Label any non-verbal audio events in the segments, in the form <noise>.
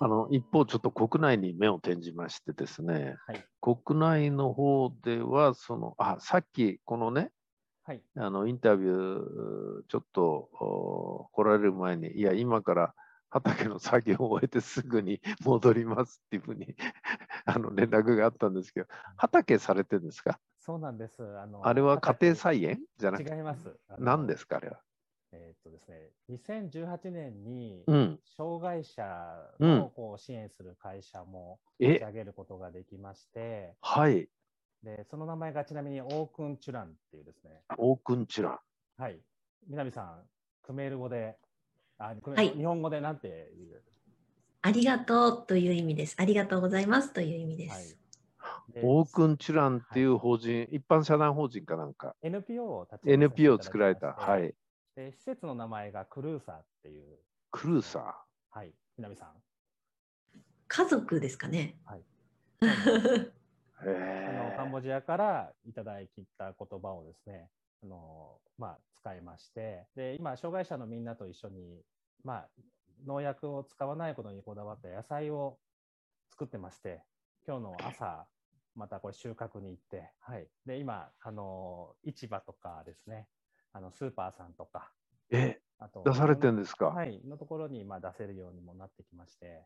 あの一方、ちょっと国内に目を転じましてですね、はい。国内の方では、その、あ、さっき、このね、はい。あのインタビュー、ちょっとお来られる前に、いや、今から畑の作業を終えてすぐに <laughs> 戻りますっていうふうに <laughs> あの連絡があったんですけど、畑されてるんですか？そうなんです。あのあれは家庭畑菜園？じゃなくて、違います。何ですか、あれは？えーっとですね、2018年にうん。障害者うんのこう支援する会社も立ちえ、上げることができまして、はい、でその名前がちなみにオークンチュランっていうですね、オークンチュラン。はい、南さん、クメール語で、あクメはい。日本語でなんて言う？ありがとうという意味です。ありがとうございますという意味ではい。オークンチュランっていう法人、一般社団法人かなんか、NPO を立ち NPO をき作られた。はい。で施設の名前がクルーサーっていう、クルーサはい、南さん。家族ですかね。そうなんですー。あのへカンボジアからいただいた言葉をですね、あのまあ、使いまして。で、今、障害者のみんなと一緒に、まあ、農薬を使わないことにこだわった野菜を作ってまして、今日の朝、またこれ収穫に行って、はい、で今あの、市場とかですね、あのスーパーさんとか、え。え、あと出されてるんですか、はい、のところにまあ出せるようにもなってきまして、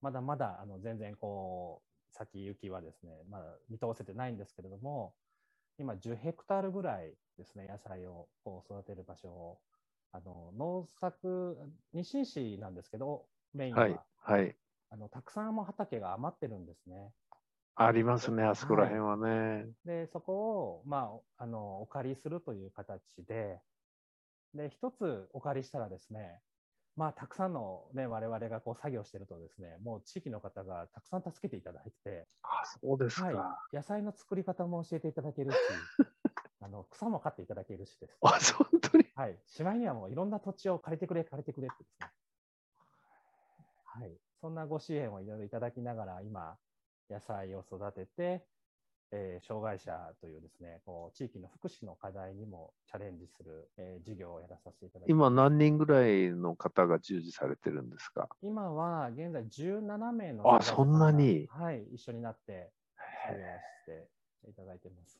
まだまだあの全然こう先行きはですね、まだ見通せてないんですけれども、今10ヘクタールぐらいですね、野菜をこう育てる場所を、あの農作、日清市なんですけど、メインは、はい、はい。あのたくさんも畑が余ってるんですね。ありますね、あそこら辺はね。で、そこを、まあ、あのお借りするという形で、で、一つお借りしたらですね、まあ、たくさんの、ね、我々がこう作業してるとですね、もう地域の方がたくさん助けていただいて、あ、そうですか。はい、野菜の作り方も教えていただけるし、<laughs> あの草も刈っていただけるしです、あ、本当に。はい、しまいにはもういろんな土地を借りてくれ、借りてくれってですね、はい、そんなご支援をいろいろいただきながら、今、野菜を育てて、えー障害者というですね、こう地域の福祉の課題にもチャレンジする、えー事業をやらさせていただきます。今何人ぐらいの方が従事されてるんですか？今は現在17名のあそんなに？はい、一緒になって作業していただいてます。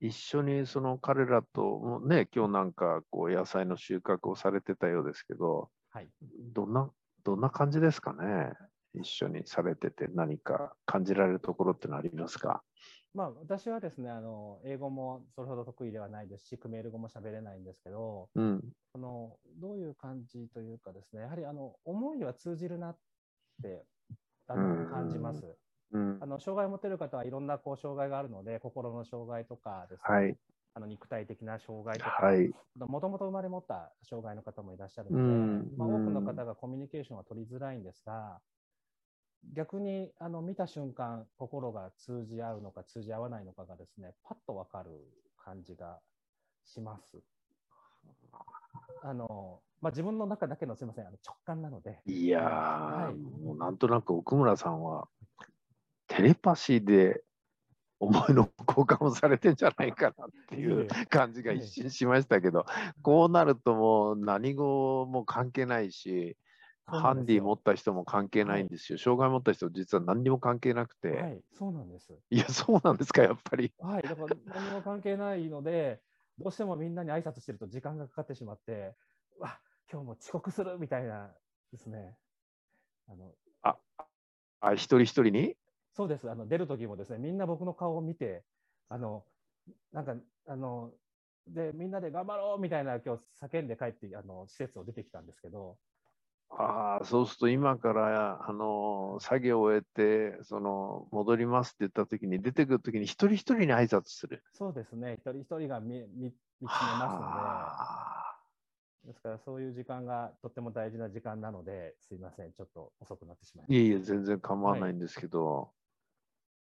一緒にその彼らともね、今日なんかこう野菜の収穫をされてたようですけど、はい。どんな、どんな感じですかね？一緒にされてて何か感じられるところってのありますか？まあ、私はですね、あの英語もそれほど得意ではないですし、クメール語も喋れないんですけど、うん。あのどういう感じというかですね、やはりあの思いは通じるなってあうんの感じます。うんあ。の障害を持てる方はいろんなこう障害があるので、心の障害とかですね、はい。あの肉体的な障害とか、はい。もともと生まれ持った障害の方もいらっしゃるので、うんまあ、多くのうん方がコミュニケーションは取りづらいんですが、逆にあの見た瞬間、心が通じ合うのか通じ合わないのかがですね、パッとわかる感じがします。あのまあ、自分の中だけのすみません、あの直感なので、いやー、はい。もうなんとなく奥村さんはテレパシーで思いの交換をされてんじゃないかなっていう感じが一瞬しましたけど、こうなるともう何語も関係ないし、ハンディ持った人も関係ないんですよ。障害持った人実は何にも関係なくて。、はいい、そうなんです。や、そうなんですか、やっぱり。はい、だから何も関係ないので、どうしてもみんなに挨拶してると時間がかかってしまって、うわ今日も遅刻するみたいなですね。あのあ、一人一人に？そうですあの、出る時もですね、みんな僕の顔を見て、あのなんかあので、みんなで頑張ろうみたいな、今日叫んで帰ってあの施設を出てきたんですけど、ああ、そうすると今から、あの作業を終えて、その、戻りますって言った時に、出てくる時に一人一人に挨拶する。そうですね、一人一人が見見見つめますはので、ですからそういう時間がとっても大事な時間なので、すいません、ちょっと遅くなってしまいました。あいえいえ、全然構わないんですけど、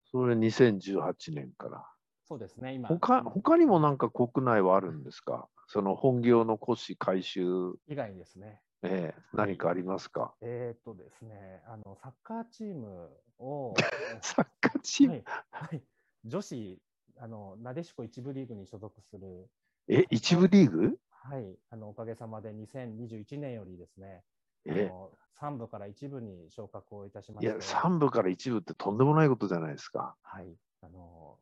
それ2018年から。そうですね、今、他他にもなんか国内はあるんですか？その本業の古紙回収、以外にですね、ええ何かありますか？えーっとですね、あのサッカーチームを、<laughs> サッカーチーム、はいはい、女子あの、なでしこ一部リーグに所属する、え、一部リーグ？はい、あのおかげさまで2021年よりですね、えあの3部から1部に昇格をいたしまいや、して、3部から1部ってとんでもないことじゃないですか。はい、あの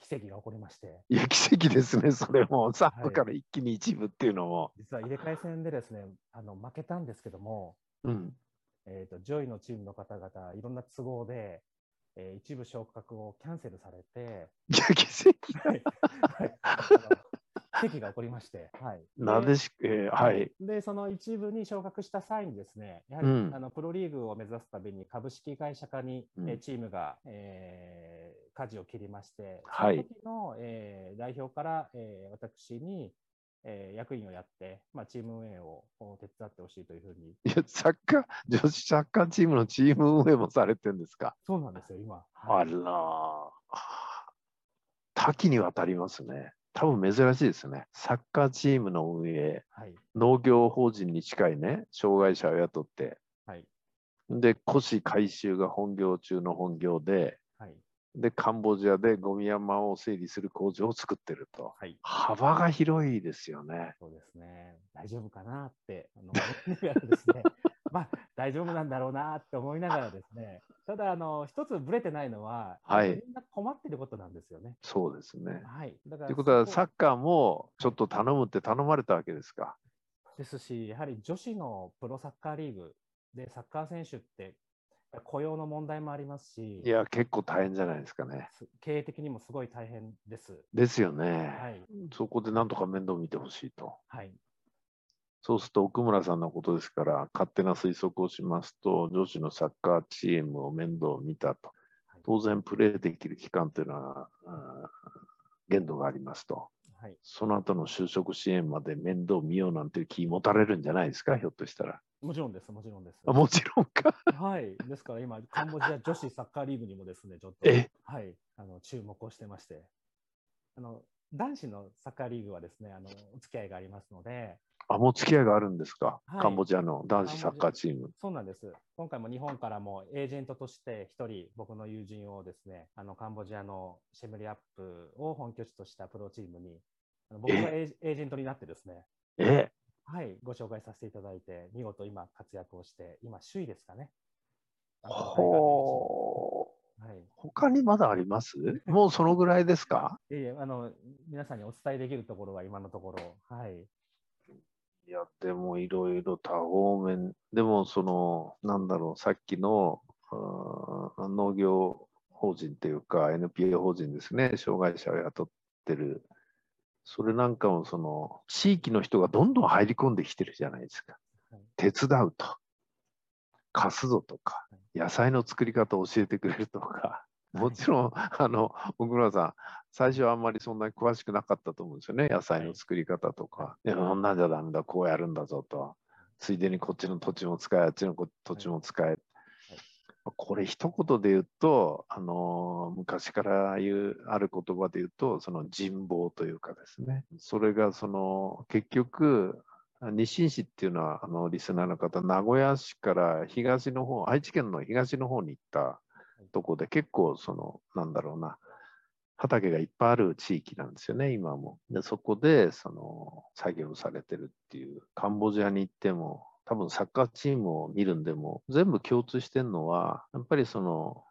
奇跡が起こりまして、いや、奇跡ですね、それも。3はい部から一気に1部っていうのも。実は入れ替え戦でですね、あの負けたんですけども、うん。えーと、上位のチームの方々、いろんな都合で、えー一部昇格をキャンセルされて、いや、奇跡。はいはい奇跡が起こりまして、はい、なでし、えーはい。で、その一部に昇格した際にですね、やはり、うんあのプロリーグを目指すために株式会社化に、うんえーチームが、えー舵を切りまして、はいその時の、えー代表から、えー私に、えー役員をやって、まあ、チーム運営をお手伝ってほしいというふうに、いや、サッカー、女子サッカーチームのチーム運営もされてるんですか？そうなんですよ、今。あはいらー、多岐にわたりますね。多分珍しいですね。サッカーチームの運営、はい。農業法人に近いね、障害者を雇って、はい。で、古紙回収が本業中の本業で、はい。で、カンボジアでゴミ山を整理する工場を作ってると。はい。幅が広いですよね。そうですね。大丈夫かなって、あの、ですね。<laughs> まあ、大丈夫なんだろうなって思いながらですね。ただ、あの、一つブレてないのは、はいみんな困ってることなんですよね。そうですね。はい。だからということは、そサッカーもちょっと頼むって頼まれたわけですか？ですし、やはり女子のプロサッカーリーグでサッカー選手って雇用の問題もありますし、いや、結構大変じゃないですかね。す経営的にもすごい大変です。ですよね。はい。そこでなんとか面倒見てほしいと。はい。そうすると奥村さんのことですから、勝手な推測をしますと、女子のサッカーチームを面倒見たとはい。当然、プレーできる期間というのは、限度がありますと。はい。その後の就職支援まで面倒見ようなんていう気持たれるんじゃないですか、ひょっとしたら。もちろんです、もちろんです。あもちろんか？はい。ですから今、カンボジア女子サッカーリーグにもですね、ちょっと、え？はい、あの注目をしてまして、あの男子のサッカーリーグはですね、あのお付き合いがありますので、あ、もう付き合いがあるんですか、はいカンボジアの男子サッカーチーム。そうなんです。今回も日本からもエージェントとして一人、僕の友人をですね、あのカンボジアのシェムリアップを本拠地としたプロチームに、あの僕がエージェントになってですね、え？はい、ご紹介させていただいて、見事今活躍をして、今首位ですかね。ほう。はい。他にまだあります？もうそのぐらいですか？いえいえ、あの、皆さんにお伝えできるところは今のところ、はい。いや、でもいろいろ多方面、でもその、なんだろう、さっきの農業法人っていうか NPO 法人ですね、障害者を雇ってる。それなんかもその、地域の人がどんどん入り込んできてるじゃないですかはい。手伝うと。貸すぞとか、野菜の作り方を教えてくれるとか。もちろん、<laughs> あの、奥村さん、最初はあんまりそんなに詳しくなかったと思うんですよね、野菜の作り方とか。いや、そんなんじゃダメだ、こうやるんだぞと。ついでにこっちの土地も使え、あっちのこ土地も使え。これ一言で言うと、あの昔から言う、ある言葉で言うと、その人望というかですね。それがその、結局、日清市っていうのは、あの、リスナーの方、名古屋市から東の方、愛知県の東の方に行ったとこで、結構その、なんだろうな、畑がいっぱいある地域なんですよね、今も。で、そこで、その、作業されてるっていう、カンボジアに行っても、多分サッカーチームを見るんでも、全部共通してるのは、やっぱりその、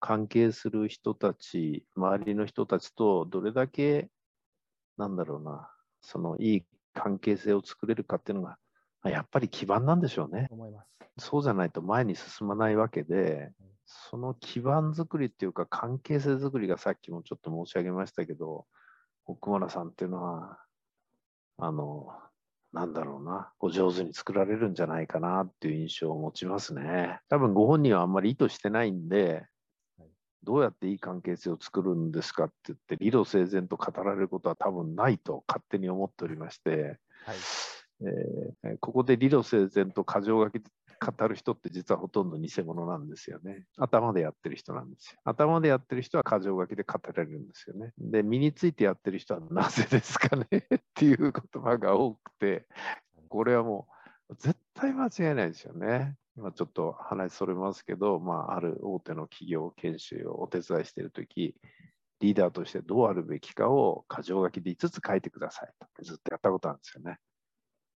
関係する人たち、周りの人たちとどれだけ、なんだろうな、そのいい関係性を作れるかっていうのが、まあやっぱり基盤なんでしょうね。思います。そうじゃないと前に進まないわけで、その基盤作りっていうか関係性作りがさっきもちょっと申し上げましたけど、奥村さんっていうのは、あの、なんだろうな、お上手に作られるんじゃないかなっていう印象を持ちますね。多分ご本人はあんまり意図してないんではい、どうやっていい関係性を作るんですかって言って、理路整然と語られることは多分ないと勝手に思っておりまして、はい。えーここで理路整然と過剰書きで語る人って実はほとんど偽物なんですよね。頭でやってる人なんですよ。頭でやってる人は過剰書きで語られるんですよね。で、身についてやってる人はなぜですかね？<laughs> っていう言葉が多くて、これはもう絶対間違いないですよね。今ちょっと話それますけど、まあ、ある大手の企業研修をお手伝いしているとき、リーダーとしてどうあるべきかを箇条書きで5つ書いてくださいとずっとやったことあるんですよね。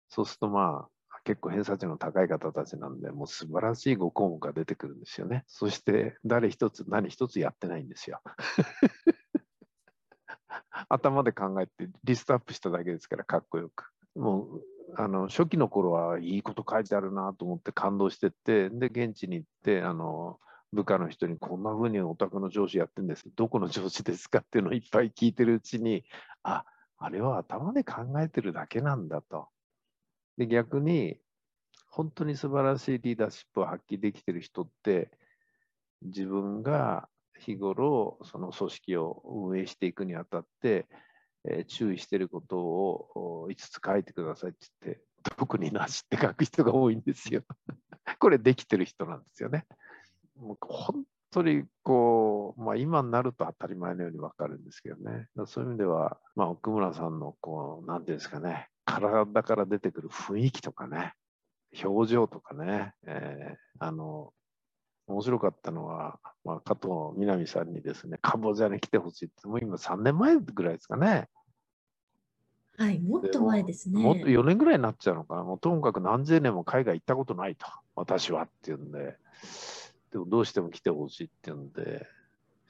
そうするとまあ、結構偏差値の高い方たちなんで、もう素晴らしい5項目が出てくるんですよね。そして誰一つ何一つやってないんですよ。<laughs> 頭で考えてリストアップしただけですから、かっこよく。もうあの初期の頃はいいこと書いてあるなと思って感動してって、で、現地に行って、あの部下の人にこんな風にお宅の上司やってるんです。どこの上司ですかっていうのをいっぱい聞いてるうちに、あ、あれは頭で考えてるだけなんだと。で、逆に、本当に素晴らしいリーダーシップを発揮できてる人って、自分が日頃、その組織を運営していくにあたって、えー、注意してることを5つ書いてくださいって言って、特になしって書く人が多いんですよ。<laughs> これできてる人なんですよね。もう本当にこう、まあ、今になると当たり前のように分かるんですけどね。そういう意味では、まあ、奥村さんのこう、なんていうんですかね、体から出てくる雰囲気とかね、表情とかね、えー、あの、面白かったのは、まあ、加藤みなみさんにですね、カンボジアに来てほしいって、もう今3年前ぐらいですかね。はい、もっと前ですね。もっと4年ぐらいになっちゃうのかな。もうともかく何千年も海外行ったことないと、私はっていうんで、でもどうしても来てほしいっていうんで、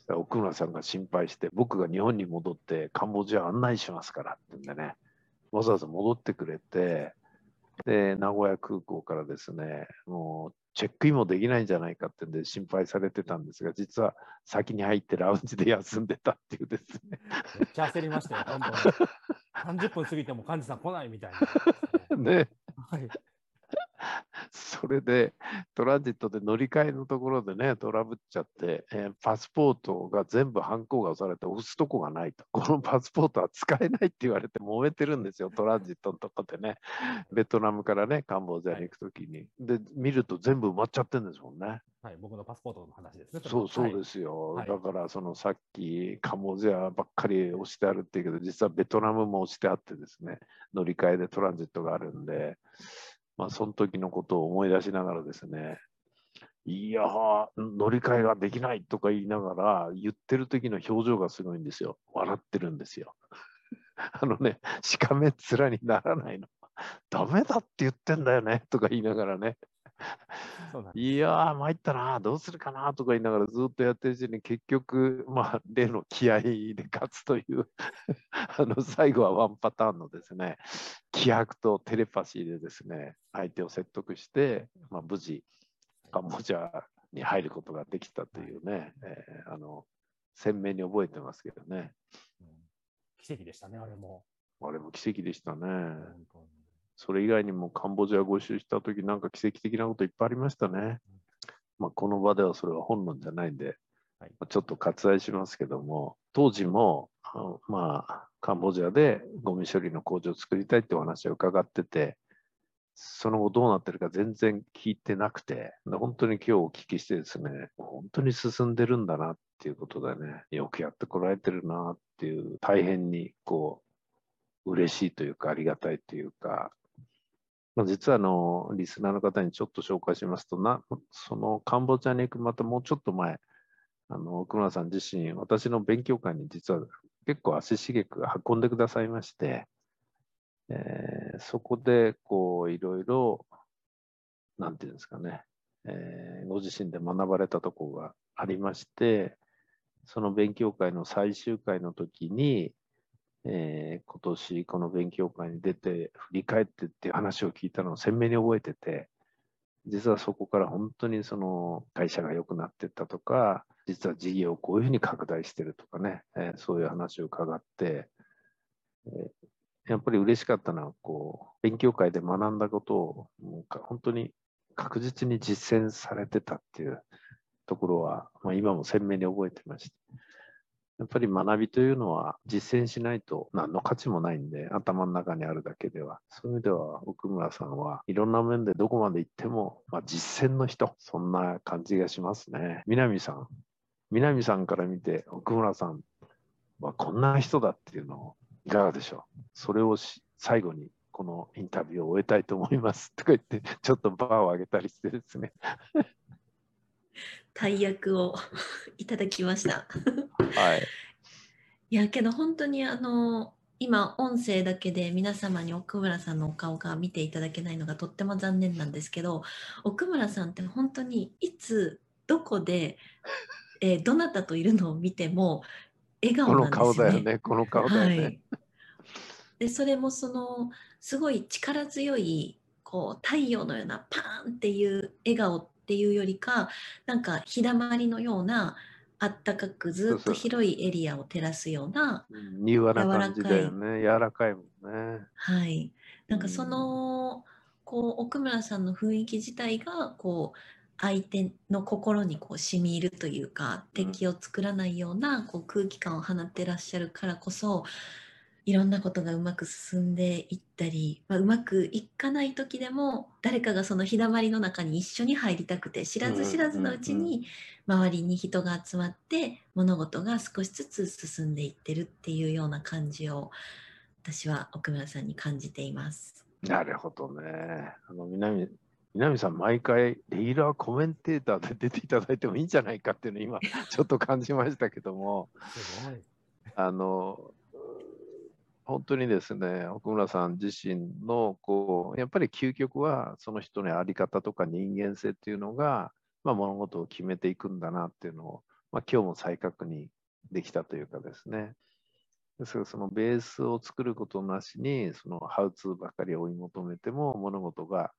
奥村さんが心配して、僕が日本に戻ってカンボジア案内しますからって言うんでね、わざわざ戻ってくれて、で、名古屋空港からですね、もうチェックインもできないんじゃないかってんで心配されてたんですが、実は先に入ってラウンジで休んでたっていうですね。めっちゃ焦りましたよ、本当に。<laughs> 30分過ぎても幹事さん来ないみたいな、ね。ね。はい。<laughs> それでトランジットで乗り換えのところでね、トラブっちゃって、えー、パスポートが全部ハンコが押されて押すとこがないと。<laughs> このパスポートは使えないって言われて揉めてるんですよ、トランジットのとこでね。ベトナムからね、カンボジアに行くときに。で、見ると全部埋まっちゃってるんですもんね。はい、僕のパスポートの話ですね。そうそうですよ。はい、だから、そのさっきカンボジアばっかり押してあるっていうけど、実はベトナムも押してあってですね、乗り換えでトランジットがあるんで、まあ、その時のことを思い出しながらですね、いや乗り換えができないとか言いながら、言ってる時の表情がすごいんですよ。笑ってるんですよ。<laughs> あのね、しかめっ面にならないの。ダメだって言ってんだよねとか言いながらね。<laughs> いやー、参ったな、どうするかなとか言いながらずっとやってるうちに結局、まあ、例の気合で勝つという <laughs> あの、最後はワンパターンのですね、気迫とテレパシーでですね、相手を説得して、まあ、無事、カンボジアに入ることができたというね、えー、あの、鮮明に覚えてますけどね。うん、奇跡でしたね、あれも。あれも奇跡でしたね。それ以外にもカンボジアご一緒した時なんか奇跡的なこといっぱいありましたね。まあ、この場ではそれは本論じゃないんで、はい、ちょっと割愛しますけども、当時も、まあ、カンボジアでゴミ処理の工場を作りたいってお話を伺ってて、その後どうなってるか全然聞いてなくて、本当に今日お聞きしてですね、本当に進んでるんだなっていうことでね、よくやってこられてるなっていう、大変にこう、嬉しいというか、ありがたいというか、まあ、実はあの、リスナーの方にちょっと紹介しますと、なそのカンボジアに行くまたもうちょっと前、あの、奥村さん自身、私の勉強会に実は結構足しげく運んでくださいまして、えー、そこで、こう、いろいろ、なんていうんですかね、えー、ご自身で学ばれたところがありまして、その勉強会の最終回の時に、えー、今年この勉強会に出て振り返ってっていう話を聞いたのを鮮明に覚えてて、実はそこから本当にその会社が良くなってったとか、実は事業をこういうふうに拡大してるとかね、えー、そういう話を伺って、えー、やっぱり嬉しかったのは、こう、勉強会で学んだことを、もう本当に確実に実践されてたっていうところは、まあ、今も鮮明に覚えてまして、やっぱり学びというのは実践しないと何の価値もないんで、頭の中にあるだけでは。そういう意味では、奥村さんはいろんな面でどこまで行っても、まあ、実践の人、そんな感じがしますね。南さん、南さんから見て、奥村さんはこんな人だっていうのをいかがでしょう？それを最後にこのインタビューを終えたいと思いますとか言って、ちょっとバーを上げたりしてですね。<laughs> 大役を <laughs> いただきました。はい。いやけど本当にあの今音声だけで皆様に奥村さんのお顔が見ていただけないのがとっても残念なんですけど奥村さんって本当にいつどこで、えー、どなたといるのを見ても笑顔なんですよね。この顔だよね。この顔だよね。はいでそれもそのすごい力強いこう太陽のようなパーンっていう笑顔っていうよりかなんか日だまりのようなあったかくずっと広いエリアを照らすような柔らかい柔らかいもんね。はい。なんかその、こう奥村さんの雰囲気自体がこう相手の心にこう染み入るというか敵を作らないようなこう空気感を放ってらっしゃるからこそいろんなことがうまく進んでいったり、まあ、うまくいかない時でも誰かがその日だまりの中に一緒に入りたくて知らず知らずのうちに周りに人が集まって物事が少しずつ進んでいってるっていうような感じを私は奥村さんに感じています。なるほどね。あの南南さん、毎回レギュラーコメンテーターで出ていただいてもいいんじゃないかっていうのを今 <laughs> ちょっと感じましたけども、あの本当にですね、奥村さん自身の、こう、やっぱり究極は、その人の在り方とか人間性っていうのが、まあ、物事を決めていくんだなっていうのを、まあ、今日も再確認できたというかですね。ですから、そのベースを作ることなしに、そのハウツーばかり追い求めても、物事が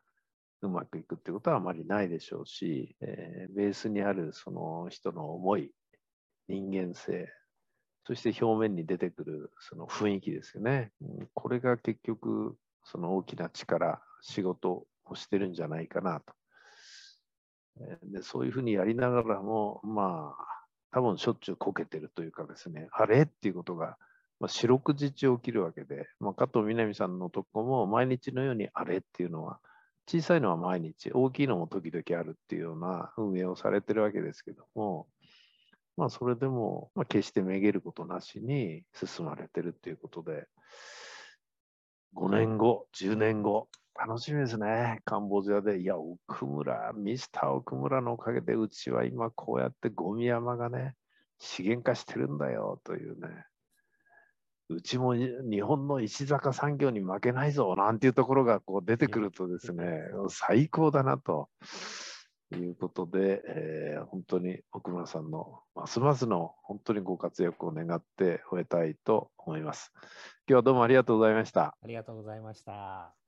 うまくいくってことはあまりないでしょうし、えー、ベースにあるその人の思い、人間性、そして表面に出てくるその雰囲気ですよね。これが結局、その大きな力、仕事をしてるんじゃないかなと。でそういうふうにやりながらも、まあ、多分しょっちゅうこけてるというかですね、あれ？っていうことが、まあ、四六時中起きるわけで、まあ、加藤みなみさんのとこも毎日のようにあれっていうのは、小さいのは毎日、大きいのも時々あるっていうような運営をされてるわけですけども、まあ、それでも、まあ、決してめげることなしに進まれてるっていうことで、5年後、10年後、楽しみですね。カンボジアで。いや、奥村、ミスター奥村のおかげで、うちは今こうやってゴミ山がね、資源化してるんだよというね。うちも日本の石坂産業に負けないぞなんていうところがこう出てくるとですね、最高だなと。ということで、えー、本当に奥村さんのますますの本当にご活躍を願って終えたいと思います。今日はどうもありがとうございました。ありがとうございました。